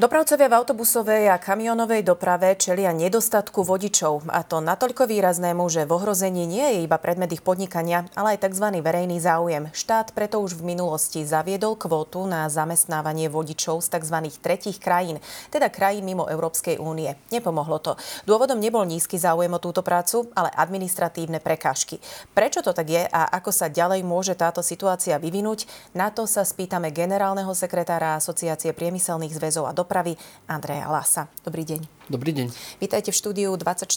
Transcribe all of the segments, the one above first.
Dopravcovia v autobusovej a kamionovej doprave čelia nedostatku vodičov. A to natoľko výraznému, že v ohrození nie je iba predmet ich podnikania, ale aj tzv. verejný záujem. Štát preto už v minulosti zaviedol kvótu na zamestnávanie vodičov z tzv. tretích krajín, teda krajín mimo Európskej únie. Nepomohlo to. Dôvodom nebol nízky záujem o túto prácu, ale administratívne prekážky. Prečo to tak je a ako sa ďalej môže táto situácia vyvinúť? Na to sa spýtame generálneho sekretára Asociácie priemyselných zväzov a dopravy dopravy Andreja Lasa. Dobrý deň. Dobrý deň. Vítajte v štúdiu 24.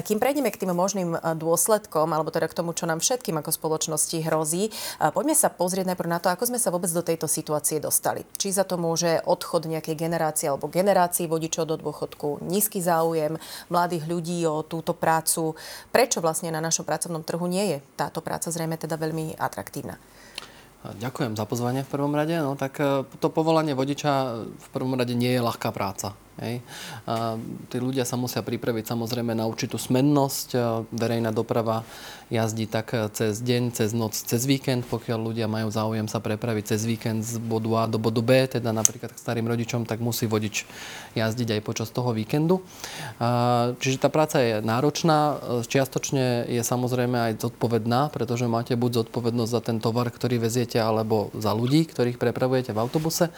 Kým prejdeme k tým možným e, dôsledkom, alebo teda k tomu, čo nám všetkým ako spoločnosti hrozí, e, poďme sa pozrieť najprv na to, ako sme sa vôbec do tejto situácie dostali. Či za to môže odchod nejakej generácie alebo generácií vodičov do dôchodku, nízky záujem mladých ľudí o túto prácu. Prečo vlastne na našom pracovnom trhu nie je táto práca zrejme teda veľmi atraktívna? Ďakujem za pozvanie v prvom rade. No, tak e, to povolanie vodiča v prvom rade nie je ľahká práca. Hej. A tí ľudia sa musia pripraviť samozrejme na určitú smennosť. Verejná doprava jazdí tak cez deň, cez noc, cez víkend, pokiaľ ľudia majú záujem sa prepraviť cez víkend z bodu A do bodu B, teda napríklad k starým rodičom, tak musí vodič jazdiť aj počas toho víkendu. Čiže tá práca je náročná, čiastočne je samozrejme aj zodpovedná, pretože máte buď zodpovednosť za ten tovar, ktorý veziete, alebo za ľudí, ktorých prepravujete v autobuse.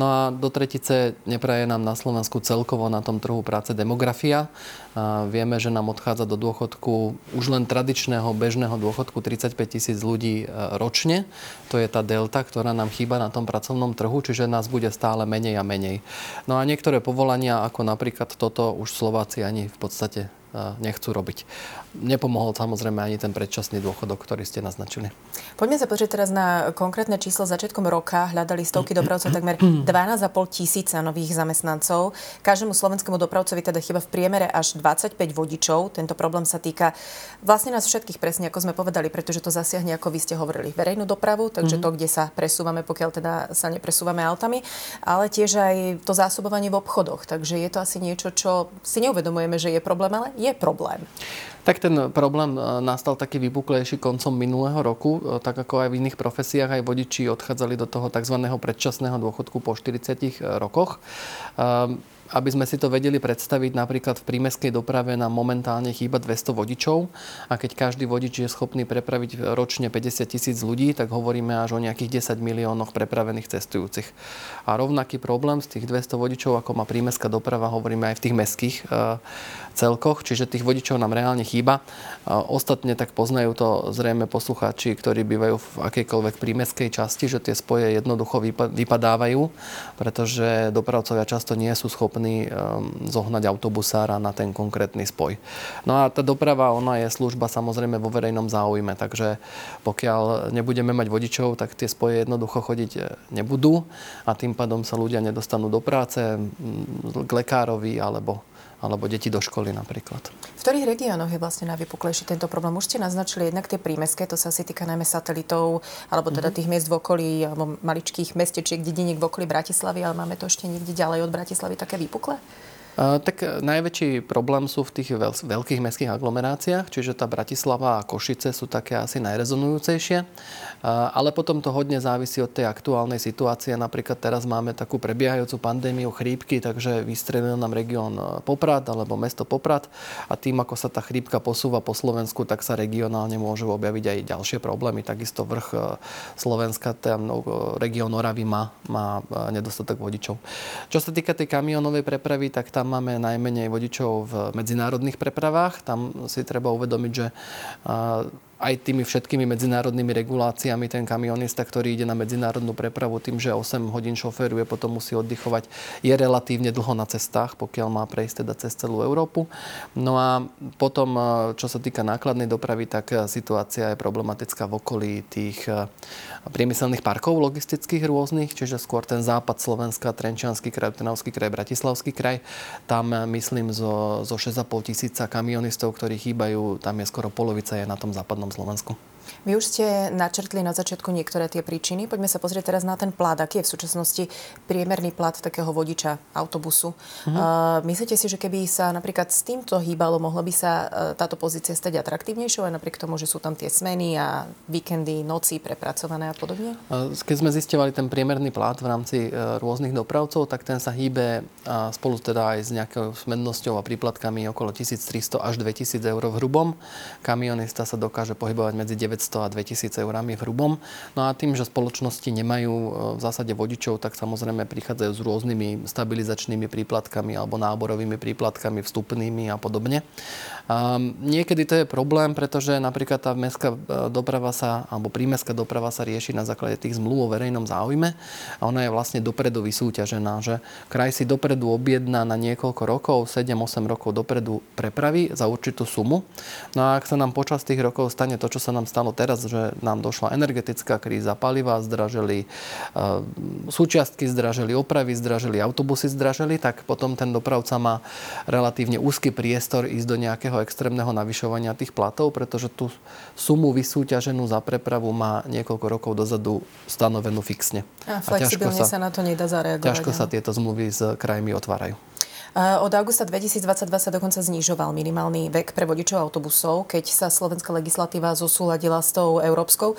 No a do tretice nepraje nám na Slovensku celkovo na tom trhu práce demografia. Vieme, že nám odchádza do dôchodku už len tradičného bežného dôchodku 35 tisíc ľudí e, ročne. To je tá delta, ktorá nám chýba na tom pracovnom trhu, čiže nás bude stále menej a menej. No a niektoré povolania, ako napríklad toto, už Slováci ani v podstate nechcú robiť. Nepomohol samozrejme ani ten predčasný dôchodok, ktorý ste naznačili. Poďme sa pozrieť teraz na konkrétne číslo. Začiatkom roka hľadali stovky dopravcov takmer 12,5 tisíca nových zamestnancov. Každému slovenskému dopravcovi teda chyba v priemere až 25 vodičov. Tento problém sa týka vlastne nás všetkých presne, ako sme povedali, pretože to zasiahne, ako vy ste hovorili, verejnú dopravu, takže mm-hmm. to, kde sa presúvame, pokiaľ teda sa nepresúvame autami, ale tiež aj to zásobovanie v obchodoch. Takže je to asi niečo, čo si neuvedomujeme, že je problém, ale je problém. Tak ten problém e, nastal taký vypuklejší koncom minulého roku, e, tak ako aj v iných profesiách, aj vodiči odchádzali do toho tzv. predčasného dôchodku po 40 rokoch. Ehm, aby sme si to vedeli predstaviť, napríklad v prímeskej doprave nám momentálne chýba 200 vodičov a keď každý vodič je schopný prepraviť ročne 50 tisíc ľudí, tak hovoríme až o nejakých 10 miliónoch prepravených cestujúcich. A rovnaký problém z tých 200 vodičov, ako má prímeská doprava, hovoríme aj v tých meských e, celkoch, čiže tých vodičov nám reálne chýba. Ostatne tak poznajú to zrejme poslucháči, ktorí bývajú v akejkoľvek prímeskej časti, že tie spoje jednoducho vypadávajú, pretože dopravcovia často nie sú schopní um, zohnať autobusára na ten konkrétny spoj. No a tá doprava, ona je služba samozrejme vo verejnom záujme, takže pokiaľ nebudeme mať vodičov, tak tie spoje jednoducho chodiť e, nebudú a tým pádom sa ľudia nedostanú do práce, k lekárovi alebo alebo deti do školy napríklad. V ktorých regiónoch je vlastne najvypuklejší tento problém? Už ste naznačili jednak tie prímeské, to sa asi týka najmä satelitov, alebo teda mm-hmm. tých miest v okolí, alebo maličkých mestečiek, dediniek v okolí Bratislavy, ale máme to ešte niekde ďalej od Bratislavy také vypuklé? Tak e, najväčší problém sú v tých veľkých mestských aglomeráciách, čiže tá Bratislava a Košice sú také asi najrezonujúcejšie. Ale potom to hodne závisí od tej aktuálnej situácie. Napríklad teraz máme takú prebiehajúcu pandémiu chrípky, takže vystrelil nám región e, Poprad alebo mesto Poprad a tým, ako sa tá chrípka posúva po Slovensku, tak sa regionálne môžu objaviť aj ďalšie problémy. Takisto vrch e, Slovenska, ten región Oravy má, má nedostatok vodičov. Čo sa týka tej kamionovej prepravy, tak tam máme najmenej vodičov v medzinárodných prepravách. Tam si treba uvedomiť, že aj tými všetkými medzinárodnými reguláciami ten kamionista, ktorý ide na medzinárodnú prepravu tým, že 8 hodín šoféruje, potom musí oddychovať, je relatívne dlho na cestách, pokiaľ má prejsť teda cez celú Európu. No a potom, e, čo sa týka nákladnej dopravy, tak e, situácia je problematická v okolí tých e, priemyselných parkov logistických rôznych, čiže skôr ten západ Slovenska, Trenčianský kraj, Trnavský kraj, Bratislavský kraj. Tam myslím zo, zo 6,5 tisíca kamionistov, ktorí chýbajú, tam je skoro polovica je na tom západnom Slovensku. Vy už ste načrtli na začiatku niektoré tie príčiny. Poďme sa pozrieť teraz na ten plat. Aký je v súčasnosti priemerný plat takého vodiča autobusu? Uh-huh. Uh, myslíte si, že keby sa napríklad s týmto hýbalo, mohla by sa uh, táto pozícia stať atraktívnejšou aj napriek tomu, že sú tam tie smeny a víkendy, noci prepracované a podobne? Keď sme zistovali ten priemerný plat v rámci uh, rôznych dopravcov, tak ten sa hýbe uh, spolu teda aj s nejakou smennosťou a príplatkami okolo 1300 až 2000 eur v hrubom. Kamionista sa dokáže pohybovať medzi 900 a 2000 eurami v hrubom. No a tým, že spoločnosti nemajú e, v zásade vodičov, tak samozrejme prichádzajú s rôznymi stabilizačnými príplatkami alebo náborovými príplatkami, vstupnými a podobne. A niekedy to je problém, pretože napríklad tá mestská e, doprava sa, alebo prímestská doprava sa rieši na základe tých zmluv o verejnom záujme a ona je vlastne dopredu vysúťažená, že kraj si dopredu objedná na niekoľko rokov, 7-8 rokov dopredu prepravy za určitú sumu. No a ak sa nám počas tých rokov stane to, čo sa nám stalo teraz, že nám došla energetická kríza, paliva zdražili, e, súčiastky zdražili, opravy zdražili, autobusy zdražili, tak potom ten dopravca má relatívne úzky priestor ísť do nejakého extrémneho navyšovania tých platov, pretože tú sumu vysúťaženú za prepravu má niekoľko rokov dozadu stanovenú fixne. A a sa, sa na to nedá zareagovať. Ťažko sa tieto zmluvy s krajmi otvárajú. Od augusta 2022 sa dokonca znižoval minimálny vek pre vodičov autobusov, keď sa slovenská legislatíva zosúladila s tou európskou.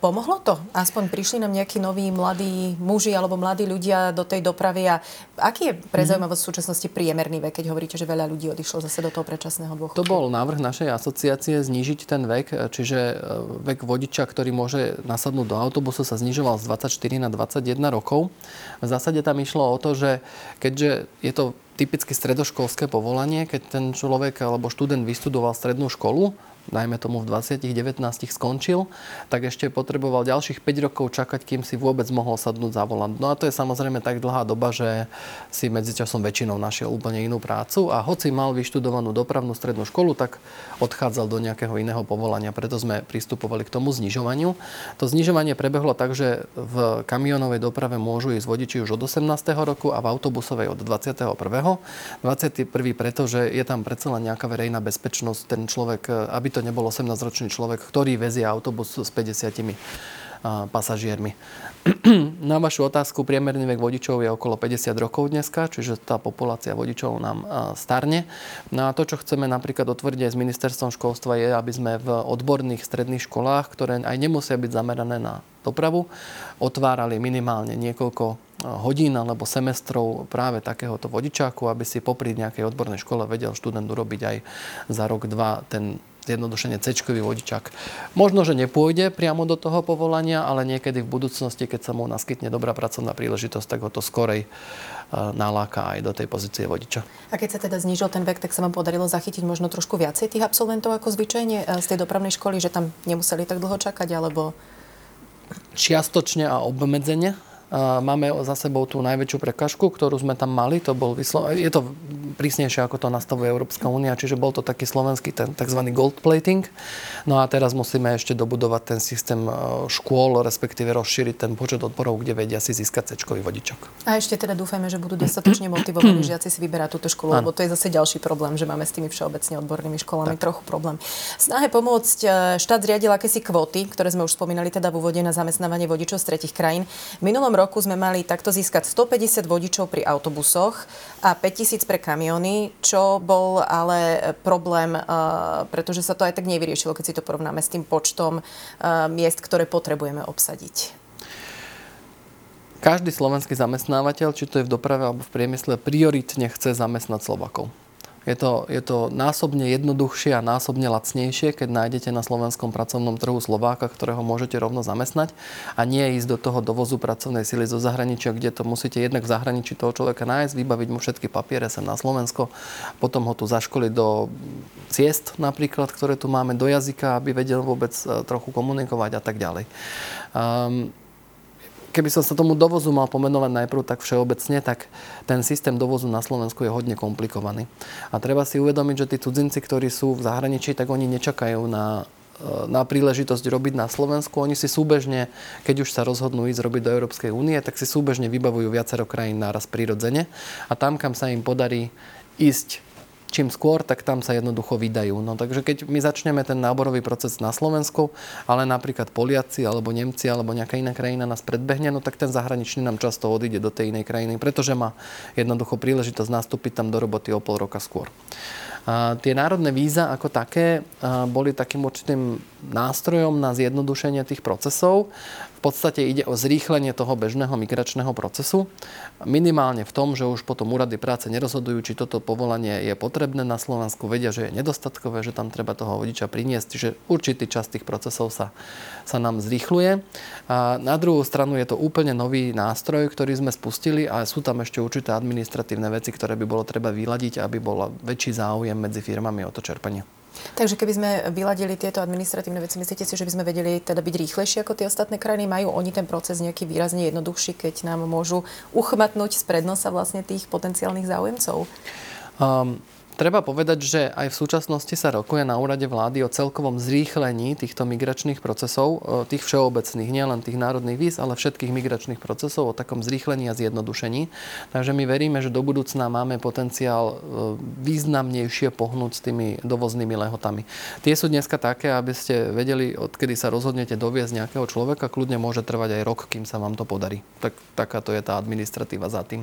Pomohlo to? Aspoň prišli nám nejakí noví mladí muži alebo mladí ľudia do tej dopravy a aký je pre mhm. zaujímavosť v súčasnosti priemerný vek, keď hovoríte, že veľa ľudí odišlo zase do toho predčasného dôchodku? To bol návrh našej asociácie znížiť ten vek, čiže e, vek vodiča, ktorý môže nasadnúť do autobusu, sa znižoval z 24 na 21 rokov. V zásade tam išlo o to, že keďže je to typicky stredoškolské povolanie, keď ten človek alebo študent vystudoval strednú školu, najmä tomu v 20-19 skončil, tak ešte potreboval ďalších 5 rokov čakať, kým si vôbec mohol sadnúť za volant. No a to je samozrejme tak dlhá doba, že si medzičasom väčšinou našiel úplne inú prácu a hoci mal vyštudovanú dopravnú strednú školu, tak odchádzal do nejakého iného povolania. Preto sme pristupovali k tomu znižovaniu. To znižovanie prebehlo tak, že v kamionovej doprave môžu ísť vodiči už od 18. roku a v autobusovej od 21. 21. preto, že je tam predsa len nejaká verejná bezpečnosť. Ten človek, aby to to nebol 18-ročný človek, ktorý vezie autobus s 50 pasažiermi. Na vašu otázku, priemerný vek vodičov je okolo 50 rokov dneska, čiže tá populácia vodičov nám starne. No a to, čo chceme napríklad otvoriť aj s ministerstvom školstva, je, aby sme v odborných stredných školách, ktoré aj nemusia byť zamerané na dopravu, otvárali minimálne niekoľko hodín alebo semestrov práve takéhoto vodičáku, aby si popri nejakej odbornej škole vedel študent urobiť aj za rok, dva ten zjednodušene c vodičák. Možno, že nepôjde priamo do toho povolania, ale niekedy v budúcnosti, keď sa mu naskytne dobrá pracovná príležitosť, tak ho to skorej e, naláka aj do tej pozície vodiča. A keď sa teda znížil ten vek, tak sa vám podarilo zachytiť možno trošku viacej tých absolventov ako zvyčajne e, z tej dopravnej školy, že tam nemuseli tak dlho čakať, alebo... Čiastočne a obmedzenie Máme za sebou tú najväčšiu prekažku, ktorú sme tam mali. To bol vyslo... Je to prísnejšie, ako to nastavuje Európska únia, čiže bol to taký slovenský ten tzv. gold plating. No a teraz musíme ešte dobudovať ten systém e, škôl, respektíve rozšíriť ten počet odborov, kde vedia si získať cečkový vodičok. A ešte teda dúfajme, že budú dostatočne motivovaní žiaci si vyberať túto školu, lebo to je zase ďalší problém, že máme s tými všeobecne odbornými školami tak. trochu problém. Snahe pomôcť e, štát zriadil akési kvóty, ktoré sme už spomínali teda v úvode na zamestnávanie vodičov z tretich krajín. V minulom roku sme mali takto získať 150 vodičov pri autobusoch a 5000 pre kamiony, čo bol ale problém, eh, pretože sa to aj tak nevyriešilo, keď si to porovnáme s tým počtom eh, miest, ktoré potrebujeme obsadiť. Každý slovenský zamestnávateľ, či to je v doprave alebo v priemysle, prioritne chce zamestnať Slovakov. Je to, je to násobne jednoduchšie a násobne lacnejšie, keď nájdete na slovenskom pracovnom trhu Slováka, ktorého môžete rovno zamestnať a nie ísť do toho dovozu pracovnej sily zo zahraničia, kde to musíte jednak v zahraničí toho človeka nájsť, vybaviť mu všetky papiere sem na Slovensko, potom ho tu zaškoliť do ciest napríklad, ktoré tu máme, do jazyka, aby vedel vôbec e, trochu komunikovať a tak ďalej. Um, keby som sa tomu dovozu mal pomenovať najprv tak všeobecne, tak ten systém dovozu na Slovensku je hodne komplikovaný. A treba si uvedomiť, že tí cudzinci, ktorí sú v zahraničí, tak oni nečakajú na e, na príležitosť robiť na Slovensku. Oni si súbežne, keď už sa rozhodnú ísť robiť do Európskej únie, tak si súbežne vybavujú viacero krajín náraz prirodzene. A tam, kam sa im podarí ísť čím skôr, tak tam sa jednoducho vydajú. No takže keď my začneme ten náborový proces na Slovensku, ale napríklad Poliaci alebo Nemci alebo nejaká iná krajina nás predbehne, no tak ten zahraničný nám často odíde do tej inej krajiny, pretože má jednoducho príležitosť nastúpiť tam do roboty o pol roka skôr. A tie národné víza ako také boli takým určitým nástrojom na zjednodušenie tých procesov. V podstate ide o zrýchlenie toho bežného migračného procesu. Minimálne v tom, že už potom úrady práce nerozhodujú, či toto povolanie je potrebné na Slovensku, vedia, že je nedostatkové, že tam treba toho vodiča priniesť, že určitý čas tých procesov sa, sa nám zrýchluje. A na druhú stranu je to úplne nový nástroj, ktorý sme spustili a sú tam ešte určité administratívne veci, ktoré by bolo treba vyladiť, aby bol väčší záujem medzi firmami o to čerpanie. Takže keby sme vyladili tieto administratívne veci, myslíte si, že by sme vedeli teda byť rýchlejšie ako tie ostatné krajiny? Majú oni ten proces nejaký výrazne jednoduchší, keď nám môžu uchmatnúť z prednosa vlastne tých potenciálnych záujemcov? Um, Treba povedať, že aj v súčasnosti sa rokuje na úrade vlády o celkovom zrýchlení týchto migračných procesov, tých všeobecných, nielen tých národných víz, ale všetkých migračných procesov, o takom zrýchlení a zjednodušení. Takže my veríme, že do budúcna máme potenciál e, významnejšie pohnúť s tými dovoznými lehotami. Tie sú dneska také, aby ste vedeli, odkedy sa rozhodnete doviezť nejakého človeka, kľudne môže trvať aj rok, kým sa vám to podarí. Tak, takáto je tá administratíva za tým.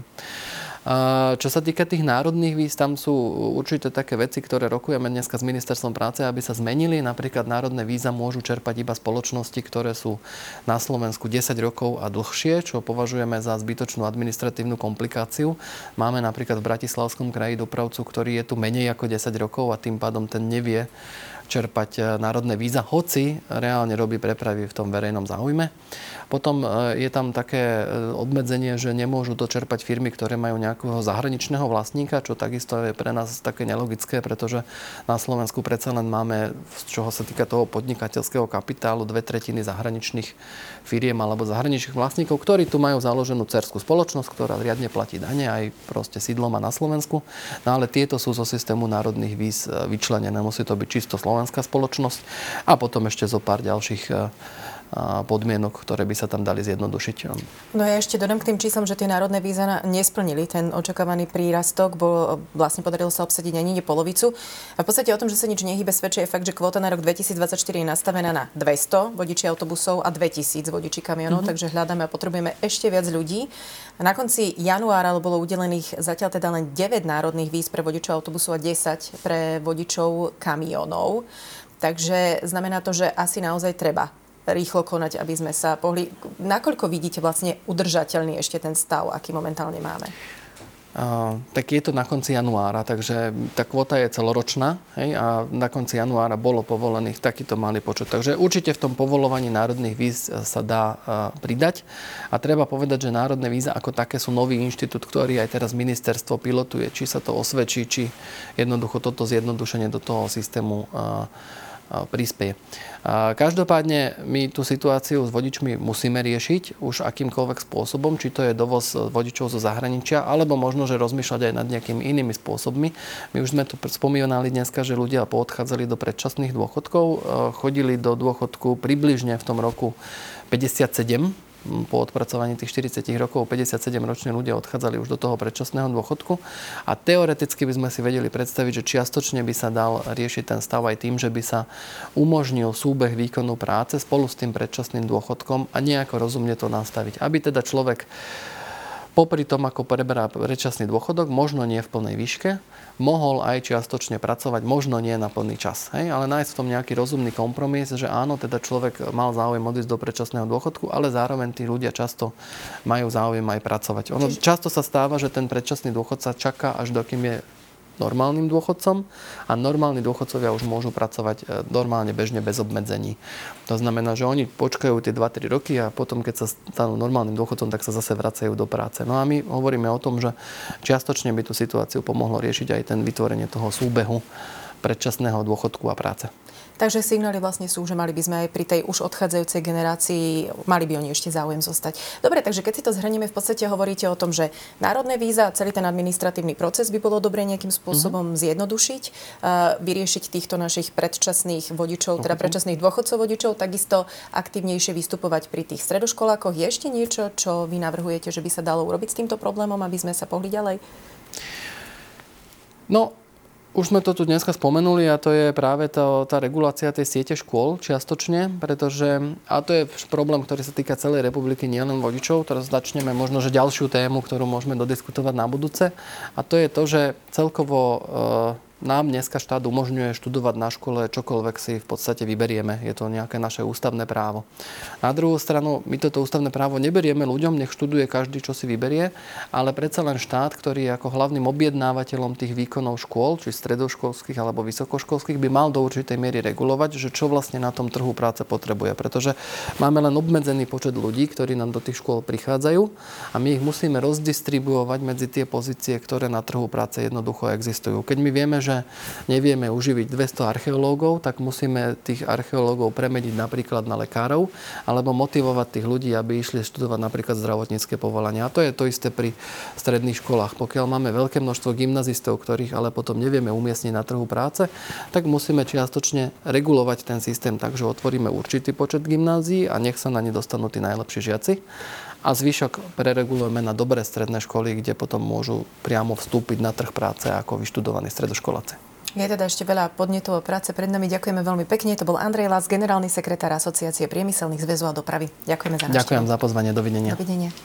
Čo sa týka tých národných víz, tam sú určite také veci, ktoré rokujeme dneska s ministerstvom práce, aby sa zmenili. Napríklad národné víza môžu čerpať iba spoločnosti, ktoré sú na Slovensku 10 rokov a dlhšie, čo považujeme za zbytočnú administratívnu komplikáciu. Máme napríklad v Bratislavskom kraji dopravcu, ktorý je tu menej ako 10 rokov a tým pádom ten nevie čerpať e, národné víza, hoci reálne robí prepravy v tom verejnom záujme. Potom e, je tam také e, obmedzenie, že nemôžu to čerpať firmy, ktoré majú nejakého zahraničného vlastníka, čo takisto je pre nás také nelogické, pretože na Slovensku predsa len máme, z čoho sa týka toho podnikateľského kapitálu, dve tretiny zahraničných firiem alebo zahraničných vlastníkov, ktorí tu majú založenú cerskú spoločnosť, ktorá riadne platí dane aj proste sídlom a na Slovensku. No ale tieto sú zo systému národných víz vyčlenené. Musí to byť čisto slovenská spoločnosť a potom ešte zo pár ďalších podmienok, ktoré by sa tam dali zjednodušiť. No ja ešte dodám k tým číslom, že tie národné víza nesplnili ten očakávaný prírastok, bol vlastne podarilo sa obsadiť ani polovicu. A v podstate o tom, že sa nič nehybe, svedčí je fakt, že kvóta na rok 2024 je nastavená na 200 vodičí autobusov a 2000 vodičí kamionov, mm-hmm. takže hľadáme a potrebujeme ešte viac ľudí. A na konci januára bolo udelených zatiaľ teda len 9 národných víz pre vodičov autobusov a 10 pre vodičov kamionov. Takže znamená to, že asi naozaj treba rýchlo konať, aby sme sa pohli. Nakoľko vidíte vlastne udržateľný ešte ten stav, aký momentálne máme? Uh, tak je to na konci januára, takže tá kvota je celoročná hej, a na konci januára bolo povolených takýto malý počet. Takže určite v tom povolovaní národných víz sa dá uh, pridať. A treba povedať, že národné víza ako také sú nový inštitút, ktorý aj teraz ministerstvo pilotuje, či sa to osvedčí, či jednoducho toto zjednodušenie do toho systému uh, prispieje. Každopádne my tú situáciu s vodičmi musíme riešiť už akýmkoľvek spôsobom, či to je dovoz vodičov zo zahraničia, alebo možno, že rozmýšľať aj nad nejakými inými spôsobmi. My už sme tu spomínali dneska, že ľudia poodchádzali do predčasných dôchodkov, chodili do dôchodku približne v tom roku 57 po odpracovaní tých 40 rokov 57-roční ľudia odchádzali už do toho predčasného dôchodku a teoreticky by sme si vedeli predstaviť, že čiastočne by sa dal riešiť ten stav aj tým, že by sa umožnil súbeh výkonu práce spolu s tým predčasným dôchodkom a nejako rozumne to nastaviť. Aby teda človek popri tom, ako preberá predčasný dôchodok, možno nie v plnej výške, mohol aj čiastočne pracovať, možno nie na plný čas. Hej? Ale nájsť v tom nejaký rozumný kompromis, že áno, teda človek mal záujem odísť do predčasného dôchodku, ale zároveň tí ľudia často majú záujem aj pracovať. Ono často sa stáva, že ten predčasný dôchodca čaká, až dokým je normálnym dôchodcom a normálni dôchodcovia už môžu pracovať e, normálne, bežne, bez obmedzení. To znamená, že oni počkajú tie 2-3 roky a potom, keď sa stanú normálnym dôchodcom, tak sa zase vracajú do práce. No a my hovoríme o tom, že čiastočne by tú situáciu pomohlo riešiť aj ten vytvorenie toho súbehu predčasného dôchodku a práce. Takže signály vlastne sú, že mali by sme aj pri tej už odchádzajúcej generácii, mali by oni ešte záujem zostať. Dobre, takže keď si to zhrnieme, v podstate hovoríte o tom, že národné víza, celý ten administratívny proces by bolo dobre nejakým spôsobom mm-hmm. zjednodušiť, uh, vyriešiť týchto našich predčasných vodičov, teda predčasných dôchodcov vodičov, takisto aktívnejšie vystupovať pri tých stredoškolákoch. Je ešte niečo, čo vy navrhujete, že by sa dalo urobiť s týmto problémom, aby sme sa pohli ďalej? No, Už sme to tu dneska spomenuli a to je práve to, tá regulácia tej siete škôl čiastočne, pretože, a to je problém, ktorý sa týka celej republiky, nielen vodičov, teraz začneme možno, že ďalšiu tému, ktorú môžeme dodiskutovať na budúce a to je to, že celkovo e, nám dneska štát umožňuje študovať na škole čokoľvek si v podstate vyberieme. Je to nejaké naše ústavné právo. Na druhú stranu, my toto ústavné právo neberieme ľuďom, nech študuje každý, čo si vyberie, ale predsa len štát, ktorý je ako hlavným objednávateľom tých výkonov škôl, či stredoškolských alebo vysokoškolských, by mal do určitej miery regulovať, že čo vlastne na tom trhu práce potrebuje. Pretože máme len obmedzený počet ľudí, ktorí nám do tých škôl prichádzajú a my ich musíme rozdistribuovať medzi tie pozície, ktoré na trhu práce jednoducho existujú. Keď my vieme, že nevieme uživiť 200 archeológov, tak musíme tých archeológov premeniť napríklad na lekárov, alebo motivovať tých ľudí, aby išli študovať napríklad zdravotnícke povolania. A to je to isté pri stredných školách. Pokiaľ máme veľké množstvo gymnazistov, ktorých ale potom nevieme umiestniť na trhu práce, tak musíme čiastočne regulovať ten systém tak, že otvoríme určitý počet gymnázií a nech sa na ne dostanú tí najlepší žiaci a zvyšok preregulujeme na dobré stredné školy, kde potom môžu priamo vstúpiť na trh práce ako vyštudovaní stredoškoláci. Je teda ešte veľa podnetov a práce pred nami. Ďakujeme veľmi pekne. To bol Andrej Las, generálny sekretár Asociácie priemyselných zväzov a dopravy. Ďakujeme za návštevu. Ďakujem za pozvanie. Dovidenia. Dovidenia.